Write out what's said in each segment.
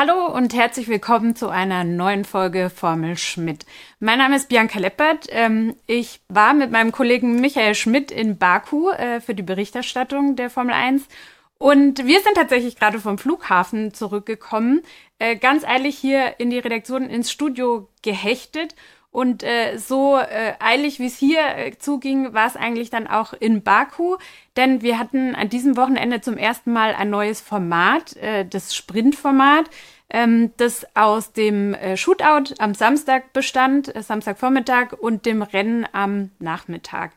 Hallo und herzlich willkommen zu einer neuen Folge Formel Schmidt. Mein Name ist Bianca Leppert. Ähm, ich war mit meinem Kollegen Michael Schmidt in Baku äh, für die Berichterstattung der Formel 1 und wir sind tatsächlich gerade vom Flughafen zurückgekommen, äh, ganz eilig hier in die Redaktion ins Studio gehechtet und äh, so äh, eilig, wie es hier äh, zuging, war es eigentlich dann auch in Baku. Denn wir hatten an diesem Wochenende zum ersten Mal ein neues Format, äh, das Sprintformat, ähm, das aus dem äh, Shootout am Samstag bestand, äh, Samstagvormittag, und dem Rennen am Nachmittag.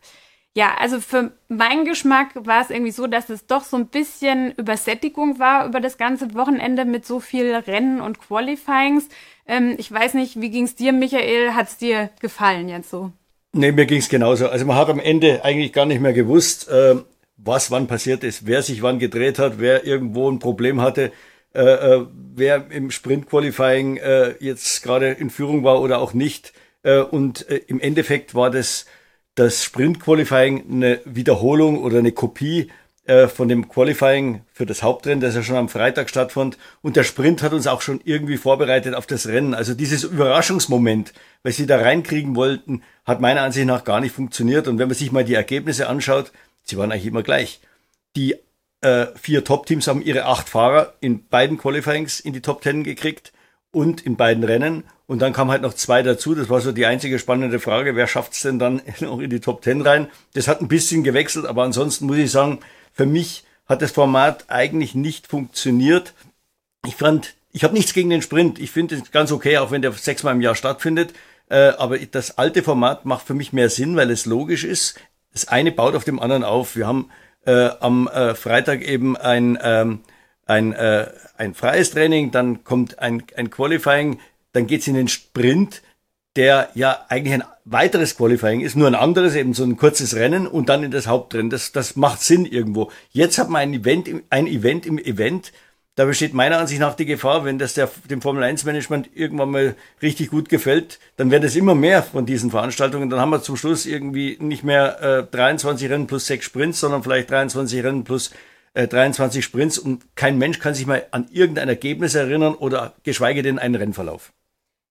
Ja, also für meinen Geschmack war es irgendwie so, dass es doch so ein bisschen Übersättigung war über das ganze Wochenende mit so viel Rennen und Qualifyings. Ähm, ich weiß nicht, wie ging es dir, Michael? Hat es dir gefallen jetzt so? Nee, mir ging es genauso. Also man hat am Ende eigentlich gar nicht mehr gewusst, äh, was wann passiert ist, wer sich wann gedreht hat, wer irgendwo ein Problem hatte, äh, äh, wer im Sprint-Qualifying äh, jetzt gerade in Führung war oder auch nicht. Äh, und äh, im Endeffekt war das das Sprint-Qualifying eine Wiederholung oder eine Kopie äh, von dem Qualifying für das Hauptrennen, das ja schon am Freitag stattfand. Und der Sprint hat uns auch schon irgendwie vorbereitet auf das Rennen. Also dieses Überraschungsmoment, weil sie da reinkriegen wollten, hat meiner Ansicht nach gar nicht funktioniert. Und wenn man sich mal die Ergebnisse anschaut, sie waren eigentlich immer gleich. Die äh, vier Top-Teams haben ihre acht Fahrer in beiden Qualifyings in die Top Ten gekriegt und in beiden Rennen. Und dann kam halt noch zwei dazu. Das war so die einzige spannende Frage. Wer schafft's denn dann noch in die Top Ten rein? Das hat ein bisschen gewechselt, aber ansonsten muss ich sagen, für mich hat das Format eigentlich nicht funktioniert. Ich fand, ich habe nichts gegen den Sprint. Ich finde es ganz okay, auch wenn der sechsmal im Jahr stattfindet. Äh, aber das alte Format macht für mich mehr Sinn, weil es logisch ist. Das eine baut auf dem anderen auf. Wir haben äh, am äh, Freitag eben ein ähm, ein, äh, ein freies Training, dann kommt ein, ein Qualifying, dann geht's in den Sprint, der ja eigentlich ein weiteres Qualifying ist, nur ein anderes, eben so ein kurzes Rennen und dann in das Hauptrennen. Das, das macht Sinn irgendwo. Jetzt hat man ein Event, ein Event im Event. Da besteht meiner Ansicht nach die Gefahr, wenn das der, dem Formel 1 Management irgendwann mal richtig gut gefällt, dann werden es immer mehr von diesen Veranstaltungen. Dann haben wir zum Schluss irgendwie nicht mehr äh, 23 Rennen plus 6 Sprints, sondern vielleicht 23 Rennen plus äh, 23 Sprints und kein Mensch kann sich mal an irgendein Ergebnis erinnern oder geschweige denn einen Rennverlauf.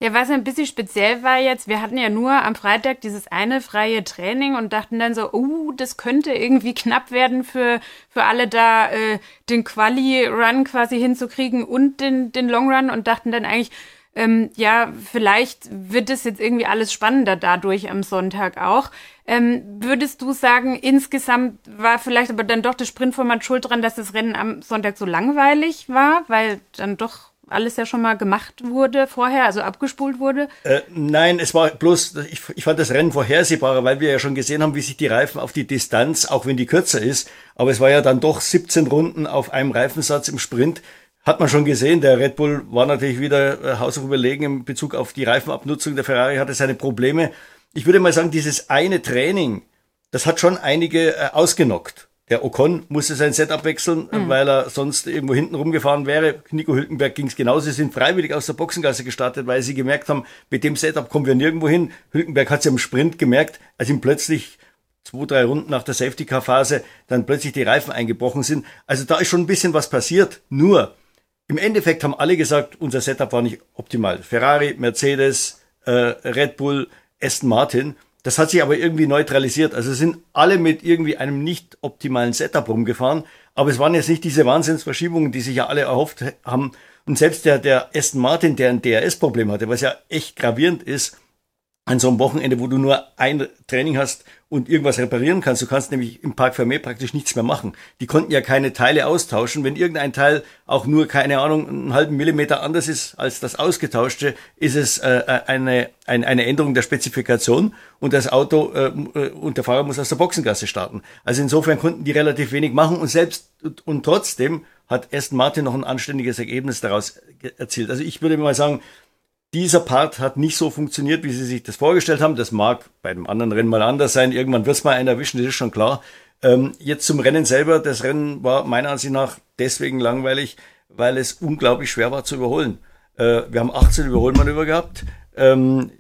Ja, was ein bisschen speziell war jetzt, wir hatten ja nur am Freitag dieses eine freie Training und dachten dann so, uh, das könnte irgendwie knapp werden für, für alle da, äh, den Quali-Run quasi hinzukriegen und den, den Long-Run und dachten dann eigentlich, ähm, ja, vielleicht wird es jetzt irgendwie alles spannender dadurch am Sonntag auch. Ähm, würdest du sagen, insgesamt war vielleicht aber dann doch das Sprintformat schuld dran, dass das Rennen am Sonntag so langweilig war, weil dann doch alles ja schon mal gemacht wurde vorher, also abgespult wurde? Äh, nein, es war bloß, ich, ich fand das Rennen vorhersehbarer, weil wir ja schon gesehen haben, wie sich die Reifen auf die Distanz, auch wenn die kürzer ist, aber es war ja dann doch 17 Runden auf einem Reifensatz im Sprint, hat man schon gesehen, der Red Bull war natürlich wieder äh, haushoch überlegen in Bezug auf die Reifenabnutzung. Der Ferrari hatte seine Probleme. Ich würde mal sagen, dieses eine Training, das hat schon einige äh, ausgenockt. Der Ocon musste sein Setup wechseln, mhm. weil er sonst irgendwo hinten rumgefahren wäre. Nico Hülkenberg ging es genauso. Sie sind freiwillig aus der Boxengasse gestartet, weil sie gemerkt haben, mit dem Setup kommen wir nirgendwo hin. Hülkenberg hat es ja im Sprint gemerkt, als ihm plötzlich zwei, drei Runden nach der Safety-Car-Phase dann plötzlich die Reifen eingebrochen sind. Also da ist schon ein bisschen was passiert. Nur, im Endeffekt haben alle gesagt, unser Setup war nicht optimal. Ferrari, Mercedes, äh, Red Bull, Aston Martin. Das hat sich aber irgendwie neutralisiert. Also sind alle mit irgendwie einem nicht optimalen Setup rumgefahren. Aber es waren jetzt nicht diese Wahnsinnsverschiebungen, die sich ja alle erhofft haben. Und selbst der, der Aston Martin, der ein DRS-Problem hatte, was ja echt gravierend ist, an so einem Wochenende, wo du nur ein Training hast und irgendwas reparieren kannst. Du kannst nämlich im Park Fermé praktisch nichts mehr machen. Die konnten ja keine Teile austauschen. Wenn irgendein Teil auch nur, keine Ahnung, einen halben Millimeter anders ist als das ausgetauschte, ist es äh, eine, eine, eine Änderung der Spezifikation und das Auto äh, äh, und der Fahrer muss aus der Boxengasse starten. Also insofern konnten die relativ wenig machen und selbst und, und trotzdem hat Aston Martin noch ein anständiges Ergebnis daraus erzielt. Also ich würde mal sagen, dieser Part hat nicht so funktioniert, wie sie sich das vorgestellt haben. Das mag bei dem anderen Rennen mal anders sein. Irgendwann wird es mal einen erwischen, das ist schon klar. Ähm, jetzt zum Rennen selber. Das Rennen war meiner Ansicht nach deswegen langweilig, weil es unglaublich schwer war zu überholen. Äh, wir haben 18 Überholmanöver gehabt. Ähm,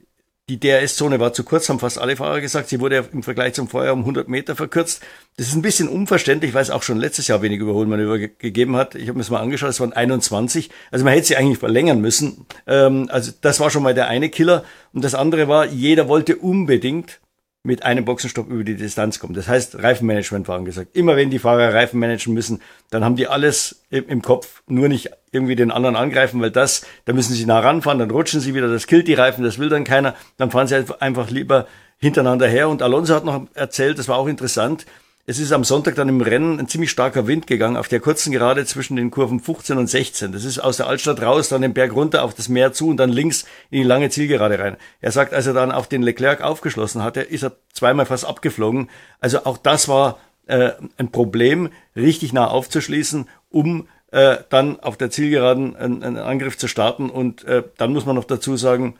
die DRS-Zone war zu kurz, haben fast alle Fahrer gesagt. Sie wurde im Vergleich zum Vorjahr um 100 Meter verkürzt. Das ist ein bisschen unverständlich, weil es auch schon letztes Jahr wenig Überholmanöver ge gegeben hat. Ich habe mir das mal angeschaut, es waren 21. Also man hätte sie eigentlich verlängern müssen. Ähm, also das war schon mal der eine Killer. Und das andere war, jeder wollte unbedingt mit einem Boxenstopp über die Distanz kommen. Das heißt, Reifenmanagement war angesagt. Immer wenn die Fahrer Reifen managen müssen, dann haben die alles im Kopf, nur nicht irgendwie den anderen angreifen, weil das, da müssen sie nah ranfahren, dann rutschen sie wieder, das killt die Reifen, das will dann keiner, dann fahren sie einfach lieber hintereinander her. Und Alonso hat noch erzählt, das war auch interessant, es ist am Sonntag dann im Rennen ein ziemlich starker Wind gegangen auf der kurzen Gerade zwischen den Kurven 15 und 16. Das ist aus der Altstadt raus, dann den Berg runter auf das Meer zu und dann links in die lange Zielgerade rein. Er sagt, als er dann auf den Leclerc aufgeschlossen hatte, ist er zweimal fast abgeflogen. Also auch das war äh, ein Problem, richtig nah aufzuschließen, um äh, dann auf der Zielgeraden einen, einen Angriff zu starten. Und äh, dann muss man noch dazu sagen,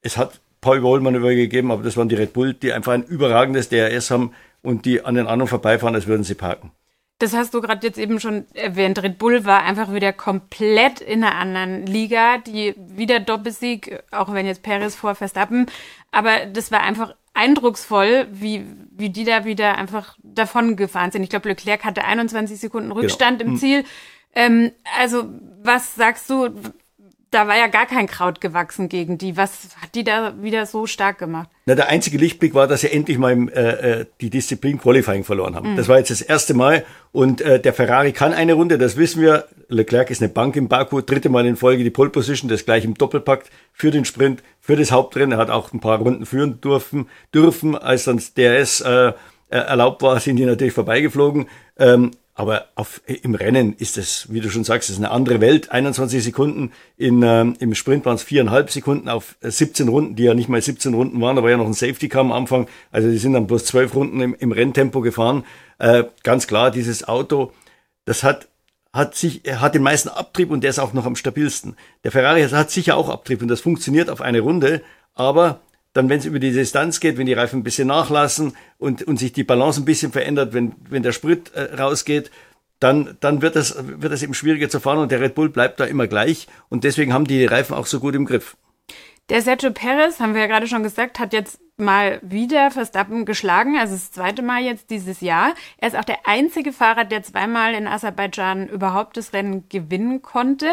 es hat Paul Wohlmann gegeben, aber das waren die Red Bull, die einfach ein überragendes DRS haben und die an den anderen vorbeifahren, als würden sie parken. Das hast du gerade jetzt eben schon erwähnt. Red Bull war einfach wieder komplett in einer anderen Liga. Die wieder Doppelsieg, auch wenn jetzt Perez vor Verstappen. Aber das war einfach eindrucksvoll, wie, wie die da wieder einfach davon gefahren sind. Ich glaube, Leclerc hatte 21 Sekunden genau. Rückstand genau. im hm. Ziel. Ähm, also, was sagst du? Da war ja gar kein Kraut gewachsen gegen die. Was hat die da wieder so stark gemacht? Na, der einzige Lichtblick war, dass sie endlich mal im, äh, äh, die Disziplin Qualifying verloren haben. Mhm. Das war jetzt das erste Mal. Und äh, der Ferrari kann eine Runde, das wissen wir. Leclerc ist eine Bank im Baku, dritte Mal in Folge die Pole Position, das gleich im Doppelpakt für den Sprint, für das Hauptrennen. Er hat auch ein paar Runden führen dürfen, dürfen als dann DRS äh, äh, erlaubt war, sind die natürlich vorbeigeflogen. Ähm, aber auf, im Rennen ist es, wie du schon sagst, ist eine andere Welt. 21 Sekunden in, ähm, im Sprint waren es viereinhalb Sekunden auf 17 Runden, die ja nicht mal 17 Runden waren, aber ja noch ein Safety kam am Anfang. Also die sind dann bloß zwölf Runden im, im Renntempo gefahren. Äh, ganz klar, dieses Auto, das hat hat sich, er hat den meisten Abtrieb und der ist auch noch am stabilsten. Der Ferrari hat sicher auch Abtrieb und das funktioniert auf eine Runde, aber dann, wenn es über die Distanz geht, wenn die Reifen ein bisschen nachlassen und, und sich die Balance ein bisschen verändert, wenn, wenn der Sprit äh, rausgeht, dann, dann wird es wird es eben schwieriger zu fahren und der Red Bull bleibt da immer gleich und deswegen haben die Reifen auch so gut im Griff. Der Sergio Perez, haben wir ja gerade schon gesagt, hat jetzt mal wieder Verstappen geschlagen, also das zweite Mal jetzt dieses Jahr. Er ist auch der einzige Fahrer, der zweimal in Aserbaidschan überhaupt das Rennen gewinnen konnte.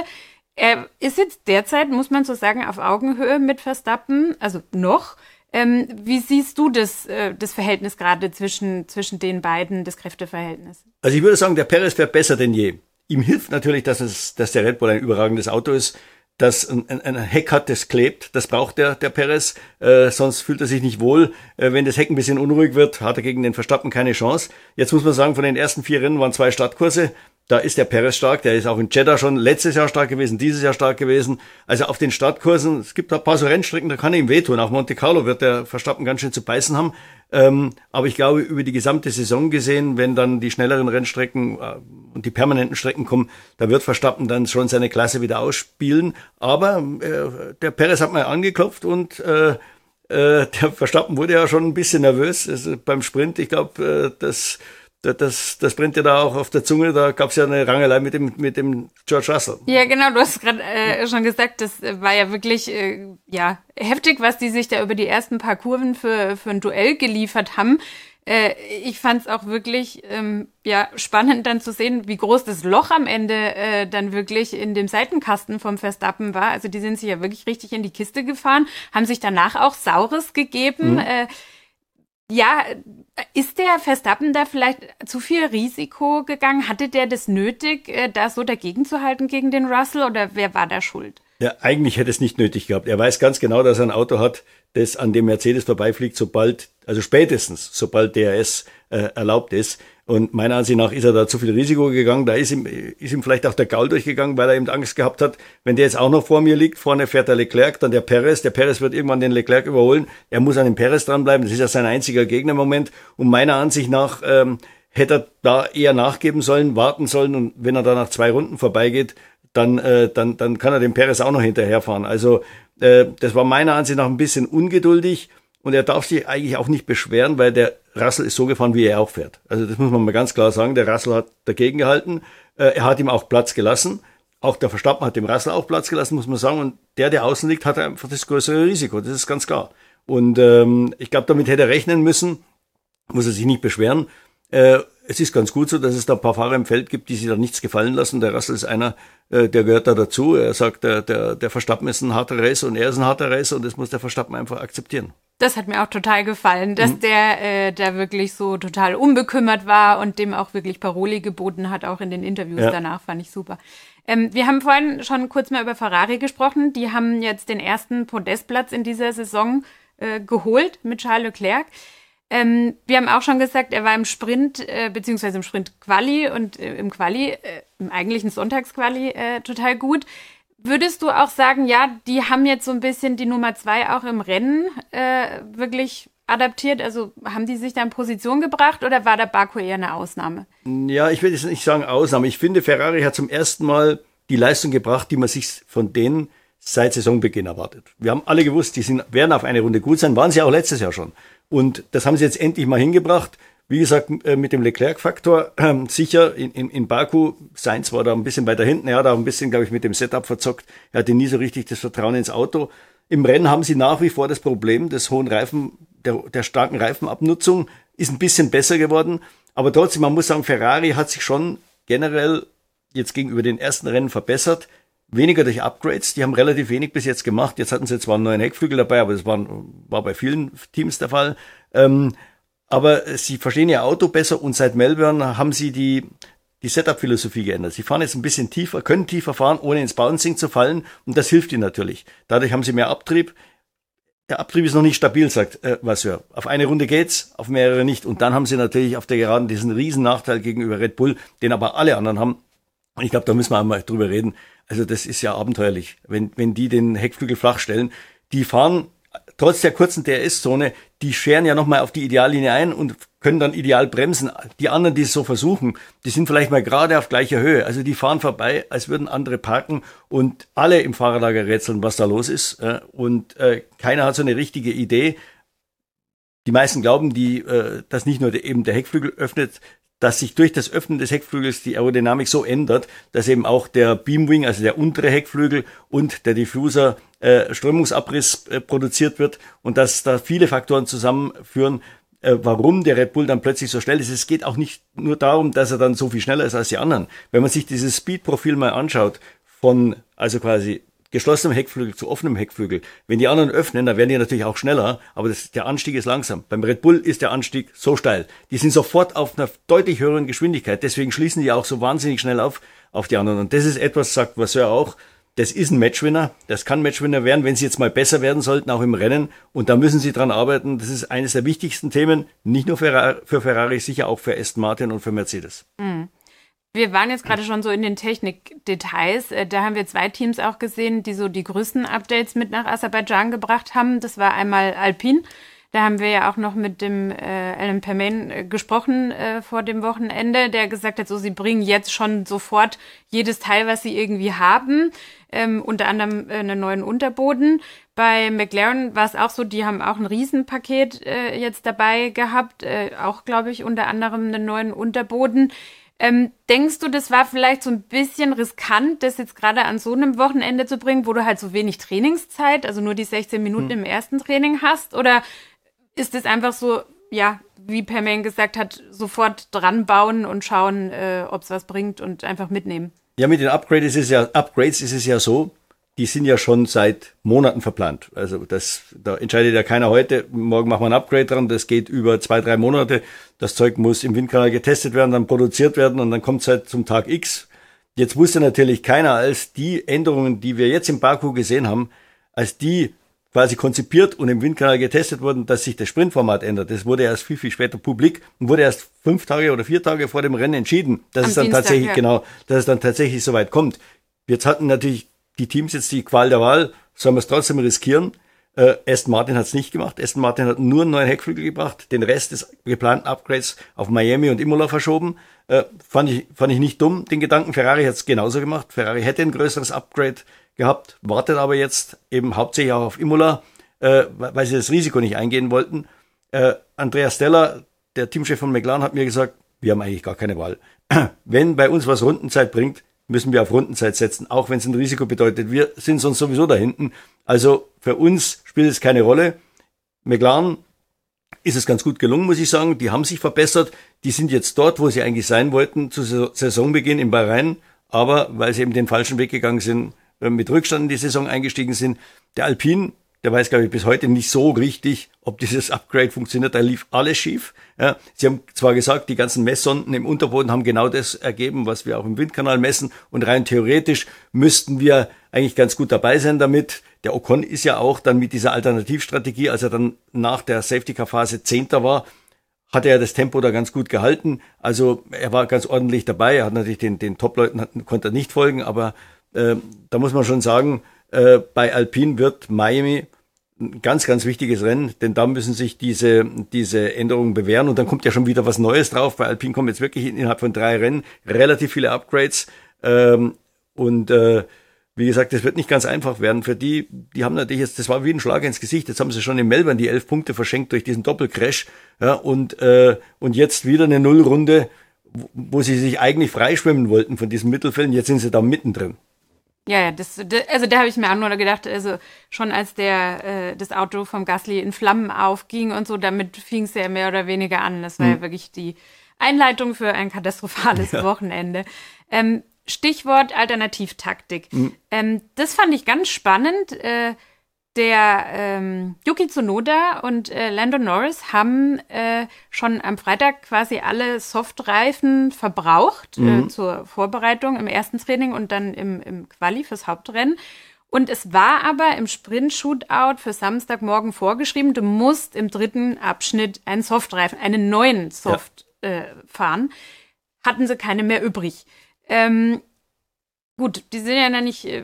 Er ist jetzt derzeit, muss man so sagen, auf Augenhöhe mit Verstappen, also noch. Ähm, wie siehst du das, äh, das Verhältnis gerade zwischen, zwischen den beiden, das Kräfteverhältnis? Also ich würde sagen, der Perez fährt besser denn je. Ihm hilft natürlich, dass, es, dass der Red Bull ein überragendes Auto ist, das ein, ein, Heck hat, das klebt. Das braucht der, der Perez. Äh, sonst fühlt er sich nicht wohl. Äh, wenn das Heck ein bisschen unruhig wird, hat er gegen den Verstappen keine Chance. Jetzt muss man sagen, von den ersten vier Rennen waren zwei Startkurse. Da ist der Perez stark, der ist auch in Jeddah schon letztes Jahr stark gewesen, dieses Jahr stark gewesen. Also auf den Startkursen, es gibt ein paar so Rennstrecken, da kann er ihm wehtun. Auch Monte Carlo wird der Verstappen ganz schön zu beißen haben. Ähm, aber ich glaube, über die gesamte Saison gesehen, wenn dann die schnelleren Rennstrecken äh, und die permanenten Strecken kommen, da wird Verstappen dann schon seine Klasse wieder ausspielen. Aber äh, der Perez hat mal angeklopft und äh, äh, der Verstappen wurde ja schon ein bisschen nervös also beim Sprint. Ich glaube, äh, das das, das brennt ja da auch auf der Zunge. Da gab es ja eine Rangelei mit dem, mit dem George Russell. Ja, genau. Du hast gerade äh, schon gesagt, das war ja wirklich äh, ja heftig, was die sich da über die ersten paar Kurven für, für ein Duell geliefert haben. Äh, ich fand es auch wirklich ähm, ja spannend dann zu sehen, wie groß das Loch am Ende äh, dann wirklich in dem Seitenkasten vom Verstappen war. Also die sind sich ja wirklich richtig in die Kiste gefahren, haben sich danach auch Saures gegeben. Mhm. Äh, ja, ist der Verstappen da vielleicht zu viel Risiko gegangen? Hatte der das nötig, äh, da so dagegen zu halten gegen den Russell oder wer war da schuld? Ja, eigentlich hätte es nicht nötig gehabt. Er weiß ganz genau, dass er ein Auto hat, das an dem Mercedes vorbeifliegt, sobald, also spätestens, sobald DRS äh, erlaubt ist. Und meiner Ansicht nach ist er da zu viel Risiko gegangen. Da ist ihm, ist ihm vielleicht auch der Gaul durchgegangen, weil er eben Angst gehabt hat, wenn der jetzt auch noch vor mir liegt, vorne fährt der Leclerc, dann der Perez. Der Perez wird irgendwann den Leclerc überholen. Er muss an dem Perez dranbleiben. Das ist ja sein einziger Gegner im Moment. Und meiner Ansicht nach ähm, hätte er da eher nachgeben sollen, warten sollen. Und wenn er da nach zwei Runden vorbeigeht, dann, äh, dann, dann kann er dem Perez auch noch hinterherfahren. Also äh, das war meiner Ansicht nach ein bisschen ungeduldig. Und er darf sich eigentlich auch nicht beschweren, weil der Russell ist so gefahren, wie er auch fährt. Also das muss man mal ganz klar sagen. Der Russell hat dagegen gehalten. Äh, er hat ihm auch Platz gelassen. Auch der Verstappen hat dem Russell auch Platz gelassen, muss man sagen. Und der, der außen liegt, hat einfach das größere Risiko. Das ist ganz klar. Und ähm, ich glaube, damit hätte er rechnen müssen, muss er sich nicht beschweren. Äh, es ist ganz gut so, dass es da ein paar Fahrer im Feld gibt, die sich da nichts gefallen lassen. Der Russell ist einer, äh, der gehört da dazu. Er sagt, der, der, der Verstappen ist ein harter Racer und er ist ein harter Racer und das muss der Verstappen einfach akzeptieren. Das hat mir auch total gefallen, dass mhm. der äh, da wirklich so total unbekümmert war und dem auch wirklich Paroli geboten hat, auch in den Interviews ja. danach, fand ich super. Ähm, wir haben vorhin schon kurz mal über Ferrari gesprochen. Die haben jetzt den ersten Podestplatz in dieser Saison äh, geholt mit Charles Leclerc. Ähm, wir haben auch schon gesagt, er war im Sprint, äh, beziehungsweise im Sprint Quali und äh, im Quali, äh, im eigentlichen Sonntagsquali äh, total gut. Würdest du auch sagen, ja, die haben jetzt so ein bisschen die Nummer zwei auch im Rennen äh, wirklich adaptiert? Also haben die sich da in Position gebracht oder war der Baku eher eine Ausnahme? Ja, ich will jetzt nicht sagen Ausnahme. Ich finde, Ferrari hat zum ersten Mal die Leistung gebracht, die man sich von denen seit Saisonbeginn erwartet. Wir haben alle gewusst, die sind, werden auf eine Runde gut sein, waren sie auch letztes Jahr schon. Und das haben sie jetzt endlich mal hingebracht. Wie gesagt, äh, mit dem Leclerc-Faktor äh, sicher in, in, in Baku, Sainz war da ein bisschen weiter hinten, er hat auch ein bisschen, glaube ich, mit dem Setup verzockt. Er hatte nie so richtig das Vertrauen ins Auto. Im Rennen haben sie nach wie vor das Problem des hohen Reifen, der, der starken Reifenabnutzung, ist ein bisschen besser geworden. Aber trotzdem, man muss sagen, Ferrari hat sich schon generell jetzt gegenüber den ersten Rennen verbessert. Weniger durch Upgrades, die haben relativ wenig bis jetzt gemacht. Jetzt hatten sie zwar einen neuen Heckflügel dabei, aber das war, war bei vielen Teams der Fall. Ähm, aber sie verstehen ihr Auto besser und seit Melbourne haben sie die, die Setup-Philosophie geändert. Sie fahren jetzt ein bisschen tiefer, können tiefer fahren, ohne ins Bouncing zu fallen und das hilft ihnen natürlich. Dadurch haben sie mehr Abtrieb. Der Abtrieb ist noch nicht stabil, sagt äh, Vasseur. Auf eine Runde geht's, auf mehrere nicht. Und dann haben sie natürlich auf der Geraden diesen riesen Nachteil gegenüber Red Bull, den aber alle anderen haben. Und ich glaube, da müssen wir einmal drüber reden. Also das ist ja abenteuerlich, wenn, wenn die den Heckflügel flach stellen. Die fahren trotz der kurzen DRS-Zone, die scheren ja nochmal auf die Ideallinie ein und können dann ideal bremsen. Die anderen, die es so versuchen, die sind vielleicht mal gerade auf gleicher Höhe. Also die fahren vorbei, als würden andere parken und alle im Fahrerlager rätseln, was da los ist. Und äh, keiner hat so eine richtige Idee. Die meisten glauben, die, äh, dass nicht nur eben der Heckflügel öffnet, dass sich durch das Öffnen des Heckflügels die Aerodynamik so ändert, dass eben auch der Beamwing, also der untere Heckflügel und der Diffuser äh, Strömungsabriss äh, produziert wird und dass da viele Faktoren zusammenführen, äh, warum der Red Bull dann plötzlich so schnell ist. Es geht auch nicht nur darum, dass er dann so viel schneller ist als die anderen. Wenn man sich dieses Speed-Profil mal anschaut, von also quasi geschlossenem Heckflügel zu offenem Heckflügel. Wenn die anderen öffnen, dann werden die natürlich auch schneller, aber das, der Anstieg ist langsam. Beim Red Bull ist der Anstieg so steil. Die sind sofort auf einer deutlich höheren Geschwindigkeit, deswegen schließen die auch so wahnsinnig schnell auf, auf die anderen. Und das ist etwas, sagt Vasseur auch, das ist ein Matchwinner, das kann Matchwinner werden, wenn sie jetzt mal besser werden sollten, auch im Rennen. Und da müssen sie dran arbeiten. Das ist eines der wichtigsten Themen, nicht nur für, Ferrari, sicher auch für Aston Martin und für Mercedes. Mhm. Wir waren jetzt gerade schon so in den Technikdetails. Äh, da haben wir zwei Teams auch gesehen, die so die größten Updates mit nach Aserbaidschan gebracht haben. Das war einmal Alpine. Da haben wir ja auch noch mit dem äh, Alan Permain äh, gesprochen äh, vor dem Wochenende, der gesagt hat, so sie bringen jetzt schon sofort jedes Teil, was sie irgendwie haben, ähm, unter anderem äh, einen neuen Unterboden. Bei McLaren war es auch so, die haben auch ein Riesenpaket äh, jetzt dabei gehabt, äh, auch glaube ich unter anderem einen neuen Unterboden. Ähm, denkst du, das war vielleicht so ein bisschen riskant, das jetzt gerade an so einem Wochenende zu bringen, wo du halt so wenig Trainingszeit, also nur die 16 Minuten hm. im ersten Training hast? Oder ist es einfach so, ja, wie Permain gesagt hat, sofort dran bauen und schauen, äh, ob es was bringt und einfach mitnehmen? Ja, mit den Upgrades ist es ja, Upgrades ist es ja so, die sind ja schon seit Monaten verplant. Also das, da entscheidet ja keiner heute, morgen machen wir ein Upgrade dran, das geht über zwei, drei Monate. Das Zeug muss im Windkanal getestet werden, dann produziert werden und dann kommt es halt zum Tag X. Jetzt wusste natürlich keiner, als die Änderungen, die wir jetzt im Baku gesehen haben, als die quasi konzipiert und im Windkanal getestet wurden, dass sich das Sprintformat ändert. Das wurde erst viel, viel später publik und wurde erst fünf Tage oder vier Tage vor dem Rennen entschieden, dass Am es dann Dienstag, tatsächlich, ja. genau, dass es dann tatsächlich soweit kommt. Jetzt hatten natürlich die Teams jetzt die Qual der Wahl, sollen wir es trotzdem riskieren? Äh, Aston Martin hat es nicht gemacht. Aston Martin hat nur einen neuen Heckflügel gebracht, den Rest des geplanten Upgrades auf Miami und Imola verschoben. Äh, fand, ich, fand ich nicht dumm, den Gedanken. Ferrari hat es genauso gemacht. Ferrari hätte ein größeres Upgrade gehabt, wartet aber jetzt eben hauptsächlich auch auf Imola, äh, weil sie das Risiko nicht eingehen wollten. Äh, Andreas Stella, der Teamchef von McLaren, hat mir gesagt, wir haben eigentlich gar keine Wahl. Wenn bei uns was Rundenzeit bringt, müssen wir auf Rundenzeit setzen, auch wenn es ein Risiko bedeutet. Wir sind sonst sowieso da hinten. Also für uns spielt es keine Rolle. McLaren ist es ganz gut gelungen, muss ich sagen. Die haben sich verbessert. Die sind jetzt dort, wo sie eigentlich sein wollten, zu Saisonbeginn in Bahrain. Aber weil sie eben den falschen Weg gegangen sind, äh, mit Rückstand in die Saison eingestiegen sind. Der Alpine, der weiß, glaube ich, bis heute nicht so richtig, ob dieses Upgrade funktioniert. Da lief alles schief. Ja, sie haben zwar gesagt, die ganzen Messsonden im Unterboden haben genau das ergeben, was wir auch im Windkanal messen. Und rein theoretisch müssten wir eigentlich ganz gut dabei sein damit. Der Ocon ist ja auch dann mit dieser Alternativstrategie, als er dann nach der Safety-Car-Phase Zehnter war, hat er das Tempo da ganz gut gehalten. Also er war ganz ordentlich dabei. Er hat natürlich den, den Top-Leuten konnte er nicht folgen, aber äh, da muss man schon sagen, äh, bei Alpine wird Miami ein ganz, ganz wichtiges Rennen, denn da müssen sich diese, diese Änderungen bewähren und dann kommt ja schon wieder was Neues drauf. Bei Alpine kommen jetzt wirklich innerhalb von drei Rennen relativ viele Upgrades ähm, und äh, wie gesagt, das wird nicht ganz einfach werden für die. Die haben natürlich jetzt, das war wie ein Schlag ins Gesicht. Jetzt haben sie schon in Melbourne die elf Punkte verschenkt durch diesen Doppelcrash. Ja, und, äh, und jetzt wieder eine Nullrunde, wo, wo sie sich eigentlich freischwimmen wollten von diesen Mittelfällen. Jetzt sind sie da mittendrin. Ja, ja, das, das also da habe ich mir auch nur gedacht, also schon als der äh, das Auto vom Gasly in Flammen aufging und so, damit fing es ja mehr oder weniger an. Das war mhm. ja wirklich die Einleitung für ein katastrophales ja. Wochenende. Ähm, Stichwort Alternativtaktik. Mhm. Ähm, das fand ich ganz spannend. Äh, der ähm, Yuki Tsunoda und äh, Lando Norris haben äh, schon am Freitag quasi alle Softreifen verbraucht äh, mhm. äh, zur Vorbereitung im ersten Training und dann im, im Quali fürs Hauptrennen. Und es war aber im Sprint-Shootout für Samstagmorgen vorgeschrieben, du musst im dritten Abschnitt einen Softreifen, einen neuen Soft ja. äh, fahren. Hatten sie keine mehr übrig. Ähm, gut, die sind ja dann nicht äh,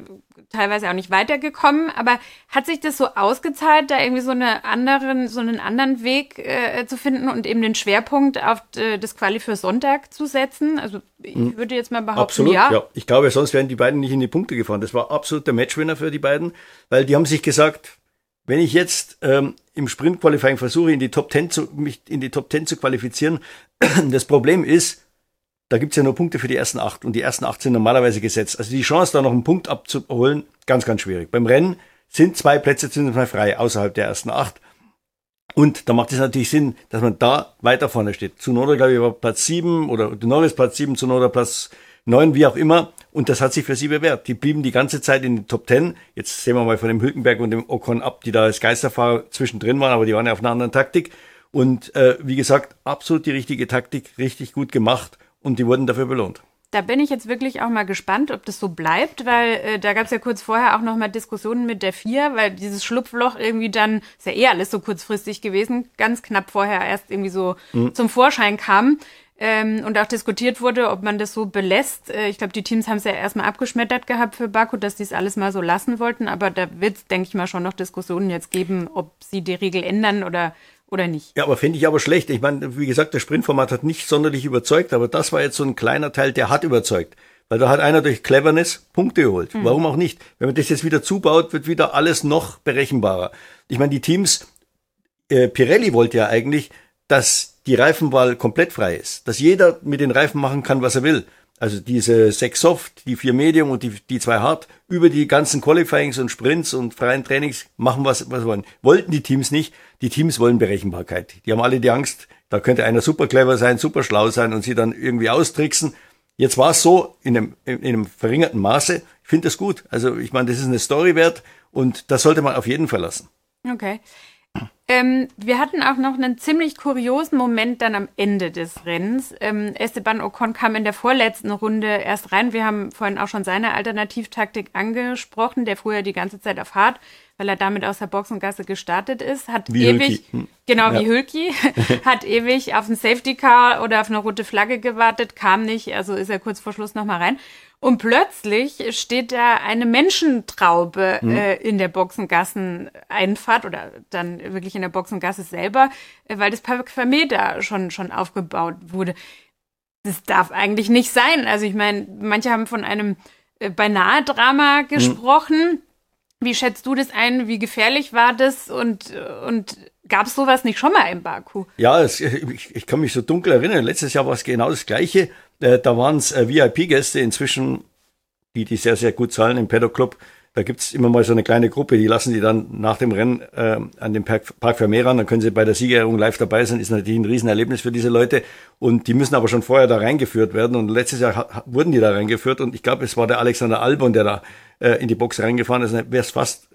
teilweise auch nicht weitergekommen, aber hat sich das so ausgezahlt, da irgendwie so eine anderen, so einen anderen Weg äh, zu finden und eben den Schwerpunkt auf äh, das Quali für Sonntag zu setzen? Also ich hm. würde jetzt mal behaupten, absolut, ja. ja. Ich glaube, sonst wären die beiden nicht in die Punkte gefahren. Das war absolut der Matchwinner für die beiden, weil die haben sich gesagt, wenn ich jetzt ähm, im Sprint-Qualifying versuche, in die Top 10 zu, mich in die Top 10 zu qualifizieren, das Problem ist, da gibt's ja nur Punkte für die ersten acht und die ersten acht sind normalerweise gesetzt. Also die Chance, da noch einen Punkt abzuholen, ganz, ganz schwierig. Beim Rennen sind zwei Plätze mal frei außerhalb der ersten acht. Und da macht es natürlich Sinn, dass man da weiter vorne steht. Zunoda, glaube ich, war Platz sieben oder Norris Platz sieben, Zunoda Platz neun, wie auch immer. Und das hat sich für sie bewährt. Die blieben die ganze Zeit in den Top Ten. Jetzt sehen wir mal von dem Hülkenberg und dem Ocon ab, die da als Geisterfahrer zwischendrin waren, aber die waren ja auf einer anderen Taktik. Und äh, wie gesagt, absolut die richtige Taktik, richtig gut gemacht und die wurden dafür belohnt. Da bin ich jetzt wirklich auch mal gespannt, ob das so bleibt, weil äh, da gab es ja kurz vorher auch noch mal Diskussionen mit der Vier, weil dieses Schlupfloch irgendwie dann, ist ja eh alles so kurzfristig gewesen, ganz knapp vorher erst irgendwie so mhm. zum Vorschein kam. Ähm, und auch diskutiert wurde, ob man das so belässt. Äh, ich glaube, die Teams haben es ja erstmal abgeschmettert gehabt für Baku, dass die es alles mal so lassen wollten. Aber da wird es, denke ich mal, schon noch Diskussionen jetzt geben, ob sie die Regel ändern oder oder nicht? Ja, aber finde ich aber schlecht. Ich meine, wie gesagt, das Sprintformat hat nicht sonderlich überzeugt, aber das war jetzt so ein kleiner Teil, der hat überzeugt. Weil da hat einer durch Cleverness Punkte geholt. Mhm. Warum auch nicht? Wenn man das jetzt wieder zubaut, wird wieder alles noch berechenbarer. Ich meine, die Teams, äh, Pirelli wollte ja eigentlich, dass die Reifenwahl komplett frei ist. Dass jeder mit den Reifen machen kann, was er will also diese sechs Soft, die vier Medium und die, die zwei Hard, über die ganzen Qualifyings und Sprints und freien Trainings machen, was, was wollen. Wollten die Teams nicht. Die Teams wollen Berechenbarkeit. Die haben alle die Angst, da könnte einer super clever sein, super schlau sein und sie dann irgendwie austricksen. Jetzt war es so in einem, in einem verringerten Maße. Ich finde das gut. Also ich meine, das ist eine Story wert und das sollte man auf jeden Fall lassen. Okay. Ähm, wir hatten auch noch einen ziemlich kuriosen Moment dann am Ende des Rennens. Ähm, Esteban Ocon kam in der vorletzten Runde erst rein. Wir haben vorhin auch schon seine Alternativtaktik angesprochen. Der ja die ganze Zeit auf hart, weil er damit aus der Boxengasse gestartet ist. Hat wie ewig, Hülki. genau ja. wie Hülki, hat ewig auf ein Safety Car oder auf eine rote Flagge gewartet, kam nicht. Also ist er kurz vor Schluss nochmal rein. Und plötzlich steht da eine Menschentraube mhm. äh, in der Boxengasseneinfahrt oder dann wirklich in der Boxengasse selber, äh, weil das Parkvermeer da schon, schon aufgebaut wurde. Das darf eigentlich nicht sein. Also ich meine, manche haben von einem äh, beinahe Drama mhm. gesprochen. Mhm. Wie schätzt du das ein? Wie gefährlich war das? Und, und gab es sowas nicht schon mal im Baku? Ja, es, ich, ich kann mich so dunkel erinnern. Letztes Jahr war es genau das Gleiche. Äh, da waren es äh, VIP-Gäste inzwischen, die die sehr, sehr gut zahlen im Paddock Club. da gibt's immer mal so eine kleine Gruppe, die lassen die dann nach dem Rennen äh, an dem Park, Park Vermeer ran, dann können sie bei der Siegerehrung live dabei sein, ist natürlich ein Riesenerlebnis für diese Leute. Und die müssen aber schon vorher da reingeführt werden. Und letztes Jahr wurden die da reingeführt. Und ich glaube, es war der Alexander Albon, der da äh, in die Box reingefahren ist, wäre es fast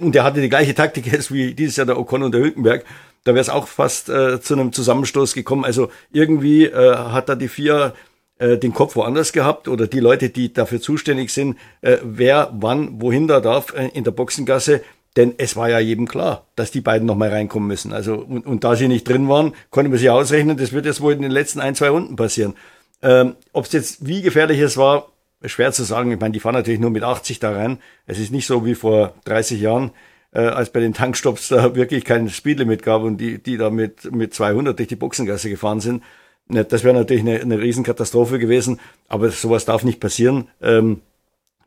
und der hatte die gleiche Taktik jetzt wie dieses Jahr der Ocon und der Hülkenberg, da wäre es auch fast äh, zu einem Zusammenstoß gekommen. Also irgendwie äh, hat da die vier äh, den Kopf woanders gehabt oder die Leute, die dafür zuständig sind, äh, wer wann wohin da darf äh, in der Boxengasse. Denn es war ja jedem klar, dass die beiden noch mal reinkommen müssen. Also und, und da sie nicht drin waren, konnte man sich ausrechnen, das wird jetzt wohl in den letzten ein, zwei Runden passieren. Ähm, Ob es jetzt wie gefährlich es war, schwer zu sagen. Ich meine, die fahren natürlich nur mit 80 da rein. Es ist nicht so wie vor 30 Jahren, äh, als bei den Tankstops da wirklich kein Speedlimit gab und die, die da mit, mit 200 durch die Boxengasse gefahren sind. Ne, das wäre natürlich eine, eine Riesenkatastrophe gewesen, aber sowas darf nicht passieren. Ähm,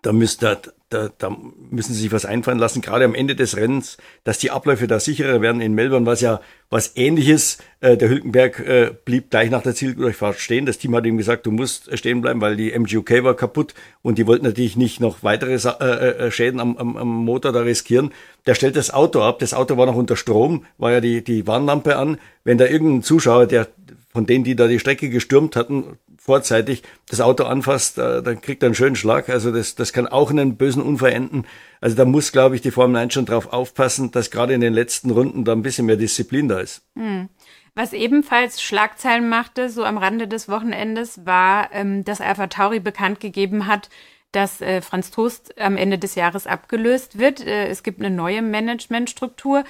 da, müsste, da, da müssen sie sich was einfallen lassen, gerade am Ende des Rennens, dass die Abläufe da sicherer werden. In Melbourne war es ja was ähnliches. Äh, der Hülkenberg äh, blieb gleich nach der Zieldurchfahrt stehen. Das Team hat ihm gesagt, du musst stehen bleiben, weil die MGUK war kaputt und die wollten natürlich nicht noch weitere äh, äh, Schäden am, am, am Motor da riskieren. Der stellt das Auto ab. Das Auto war noch unter Strom, war ja die, die Warnlampe an. Wenn da irgendein Zuschauer, der von denen, die da die Strecke gestürmt hatten, vorzeitig das Auto anfasst, äh, dann kriegt er einen schönen Schlag. Also das, das kann auch einen bösen Unfall enden. Also da muss, glaube ich, die Formel 1 schon drauf aufpassen, dass gerade in den letzten Runden da ein bisschen mehr Disziplin da ist. Hm. Was ebenfalls Schlagzeilen machte, so am Rande des Wochenendes, war, ähm, dass Alpha Tauri bekannt gegeben hat, dass äh, Franz Toast am Ende des Jahres abgelöst wird. Äh, es gibt eine neue Managementstruktur.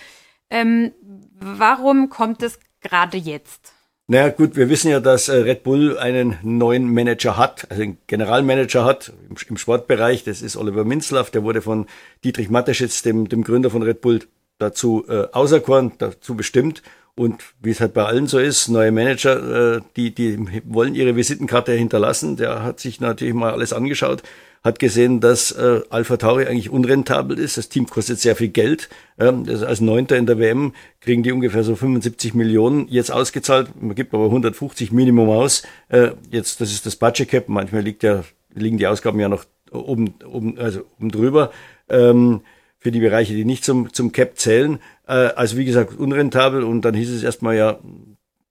Ähm, warum kommt es gerade jetzt? Naja, gut, wir wissen ja, dass äh, Red Bull einen neuen Manager hat, also einen Generalmanager hat im, Sportbereich. Das ist Oliver Minzlaff, der wurde von Dietrich Mateschitz, dem, dem Gründer von Red Bull, dazu äh, auserkoren, dazu bestimmt. Und wie es halt bei allen so ist, neue Manager, äh, die, die wollen ihre Visitenkarte hinterlassen. Der hat sich natürlich mal alles angeschaut, hat gesehen, dass äh, Alpha Tauri eigentlich unrentabel ist. Das Team kostet sehr viel Geld. Ähm, das als Neunter in der WM kriegen die ungefähr so 75 Millionen jetzt ausgezahlt. Man gibt aber 150 Minimum aus. Äh, jetzt, das ist das Budget Cap. Manchmal liegt ja, liegen die Ausgaben ja noch oben, oben, also oben drüber. Ähm, für die Bereiche, die nicht zum, zum Cap zählen. Äh, also wie gesagt, unrentabel und dann hieß es erstmal ja,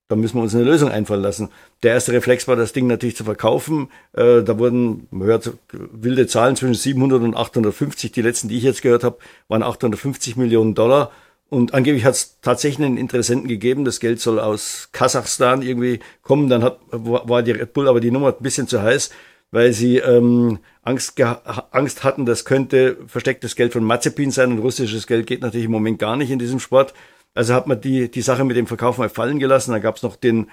da müssen wir uns eine Lösung einfallen lassen. Der erste Reflex war, das Ding natürlich zu verkaufen. Äh, da wurden, man hört wilde Zahlen zwischen 700 und 850. Die letzten, die ich jetzt gehört habe, waren 850 Millionen Dollar. Und angeblich hat es tatsächlich einen Interessenten gegeben. Das Geld soll aus Kasachstan irgendwie kommen. Dann hat, war die Red Bull aber die Nummer ein bisschen zu heiß, weil sie ähm, Angst, Angst hatten, das könnte verstecktes Geld von Mazepin sein. Und russisches Geld geht natürlich im Moment gar nicht in diesem Sport. Also hat man die, die Sache mit dem Verkauf mal fallen gelassen. Dann gab es noch den,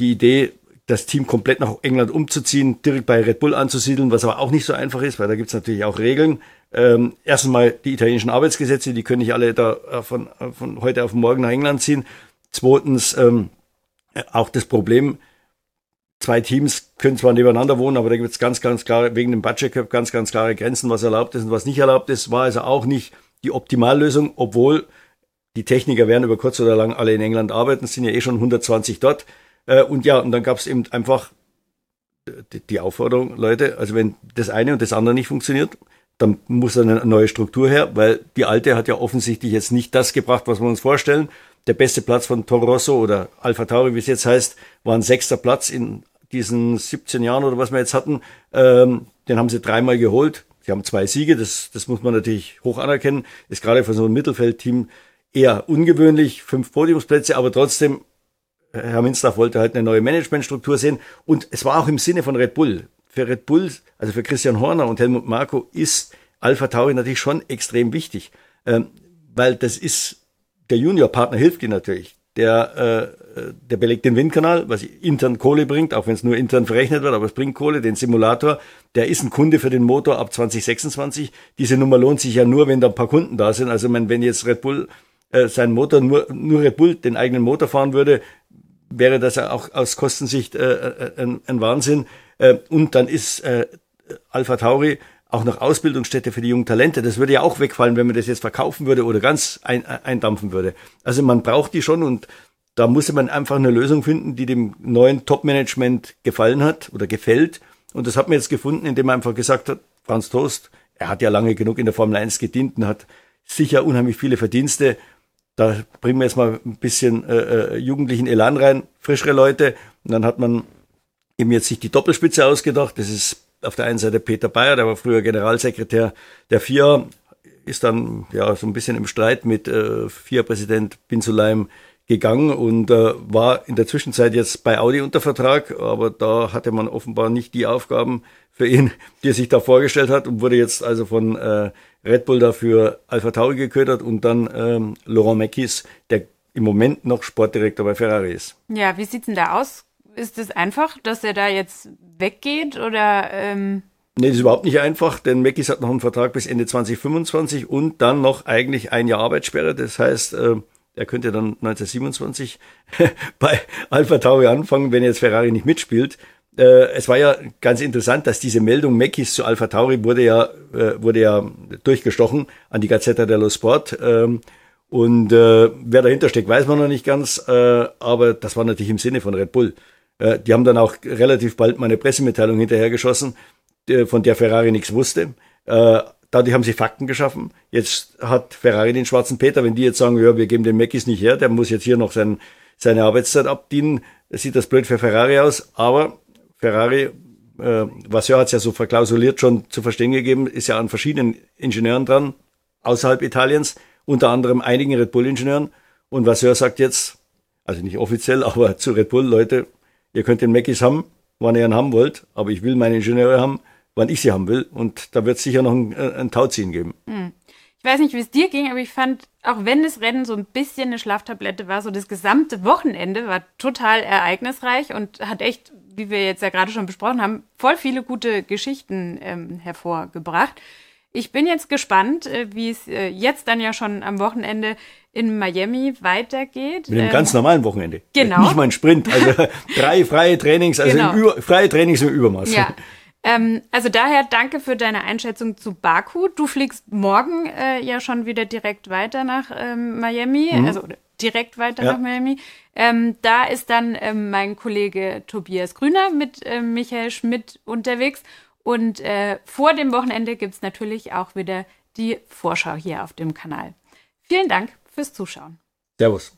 die Idee, das Team komplett nach England umzuziehen, direkt bei Red Bull anzusiedeln, was aber auch nicht so einfach ist, weil da gibt es natürlich auch Regeln. Ähm, erstens mal die italienischen Arbeitsgesetze, die können nicht alle da äh, von, äh, von heute auf morgen nach England ziehen. Zweitens ähm, auch das Problem, zwei Teams können zwar nebeneinander wohnen, aber da gibt es ganz, ganz klare, wegen dem Budget Cap ganz, ganz klare Grenzen, was erlaubt ist und was nicht erlaubt ist, war also auch nicht die Optimallösung, obwohl die Techniker werden über kurz oder lang alle in England arbeiten, sind ja eh schon 120 dort. Äh, und ja, und dann gab es eben einfach die Aufforderung, Leute, also wenn das eine und das andere nicht funktioniert, dann muss eine neue Struktur her, weil die alte hat ja offensichtlich jetzt nicht das gebracht, was wir uns vorstellen. Der beste Platz von Toro Rosso oder Alpha Tauri, wie es jetzt heißt, war ein sechster Platz in diesen 17 Jahren oder was wir jetzt hatten. Ähm, den haben sie dreimal geholt. Sie haben zwei Siege, das, das muss man natürlich hoch anerkennen. Ist gerade für so ein Mittelfeldteam eher ungewöhnlich, fünf Podiumsplätze, aber trotzdem, Herr Minster wollte halt eine neue Managementstruktur sehen und es war auch im Sinne von Red Bull. Für Red Bull, also für Christian Horner und Helmut Marko ist Alpha Tauri natürlich schon extrem wichtig, ähm, weil das ist, der Juniorpartner hilft dir natürlich. Der, äh, der belegt den Windkanal, was intern Kohle bringt, auch wenn es nur intern verrechnet wird, aber es bringt Kohle, den Simulator, der ist ein Kunde für den Motor ab 2026. Diese Nummer lohnt sich ja nur, wenn da ein paar Kunden da sind. Also wenn jetzt Red Bull äh, seinen Motor nur, nur Red Bull den eigenen Motor fahren würde, wäre das auch aus Kostensicht äh, äh, ein, ein Wahnsinn. Äh, und dann ist äh, Alpha Tauri auch noch Ausbildungsstätte für die jungen Talente. Das würde ja auch wegfallen, wenn man das jetzt verkaufen würde oder ganz ein, eindampfen würde. Also man braucht die schon und da musste man einfach eine Lösung finden, die dem neuen Top-Management gefallen hat oder gefällt. Und das hat man jetzt gefunden, indem man einfach gesagt hat, Franz Toast, er hat ja lange genug in der Formel 1 gedient und hat sicher unheimlich viele Verdienste. Da bringen wir jetzt mal ein bisschen äh, äh, jugendlichen Elan rein, frischere Leute. Und dann hat man eben jetzt sich die Doppelspitze ausgedacht. Das ist auf der einen Seite Peter Bayer, der war früher Generalsekretär der FIA, ist dann ja so ein bisschen im Streit mit äh, FIA-Präsident Bin gegangen und äh, war in der Zwischenzeit jetzt bei Audi unter Vertrag, aber da hatte man offenbar nicht die Aufgaben für ihn, die er sich da vorgestellt hat und wurde jetzt also von äh, Red Bull dafür Alpha Tauri geködert und dann ähm, Laurent Meckis, der im Moment noch Sportdirektor bei Ferrari ist. Ja, wie sieht's denn da aus? Ist es einfach, dass er da jetzt weggeht oder? Ähm Nee, das ist überhaupt nicht einfach, denn Meckis hat noch einen Vertrag bis Ende 2025 und dann noch eigentlich ein Jahr Arbeitssperre. Das heißt, äh, er könnte dann 1927 bei Alpha Tauri anfangen, wenn jetzt Ferrari nicht mitspielt. Äh, es war ja ganz interessant, dass diese Meldung Meckis zu Alpha Tauri wurde ja, äh, wurde ja durchgestochen an die Gazzetta dello Sport. Ähm, und äh, wer dahinter steckt, weiß man noch nicht ganz, aber das war natürlich im Sinne von Red Bull. Die haben dann auch relativ bald mal eine Pressemitteilung hinterhergeschossen, von der Ferrari nichts wusste. Dadurch haben sie Fakten geschaffen. Jetzt hat Ferrari den schwarzen Peter, wenn die jetzt sagen, ja, wir geben den Meckis nicht her, der muss jetzt hier noch sein, seine Arbeitszeit abdienen, sieht das blöd für Ferrari aus, aber Ferrari, äh, Vasseur hat es ja so verklausuliert schon zu verstehen gegeben, ist ja an verschiedenen Ingenieuren dran, außerhalb Italiens, unter anderem einigen Red Bull-Ingenieuren. Und Vasseur sagt jetzt, also nicht offiziell, aber zu Red Bull, Leute, ihr könnt den Mackis haben, wann ihr ihn haben wollt, aber ich will meine Ingenieure haben, wann ich sie haben will. Und da wird es sicher noch ein, äh, ein Tauziehen geben. Hm. Ich weiß nicht, wie es dir ging, aber ich fand, auch wenn das Rennen so ein bisschen eine Schlaftablette war, so das gesamte Wochenende war total ereignisreich und hat echt wie wir jetzt ja gerade schon besprochen haben, voll viele gute Geschichten ähm, hervorgebracht. Ich bin jetzt gespannt, äh, wie es äh, jetzt dann ja schon am Wochenende in Miami weitergeht. Mit einem ähm, ganz normalen Wochenende. Genau. Nicht mal ein Sprint, also drei freie Trainings, also genau. Freie Trainings im Übermaß. Ja. Ähm, also daher danke für deine Einschätzung zu Baku. Du fliegst morgen äh, ja schon wieder direkt weiter nach ähm, Miami, mhm. also direkt weiter ja. nach Miami. Ähm, da ist dann ähm, mein Kollege Tobias Grüner mit äh, Michael Schmidt unterwegs. Und äh, vor dem Wochenende gibt es natürlich auch wieder die Vorschau hier auf dem Kanal. Vielen Dank fürs Zuschauen. Servus.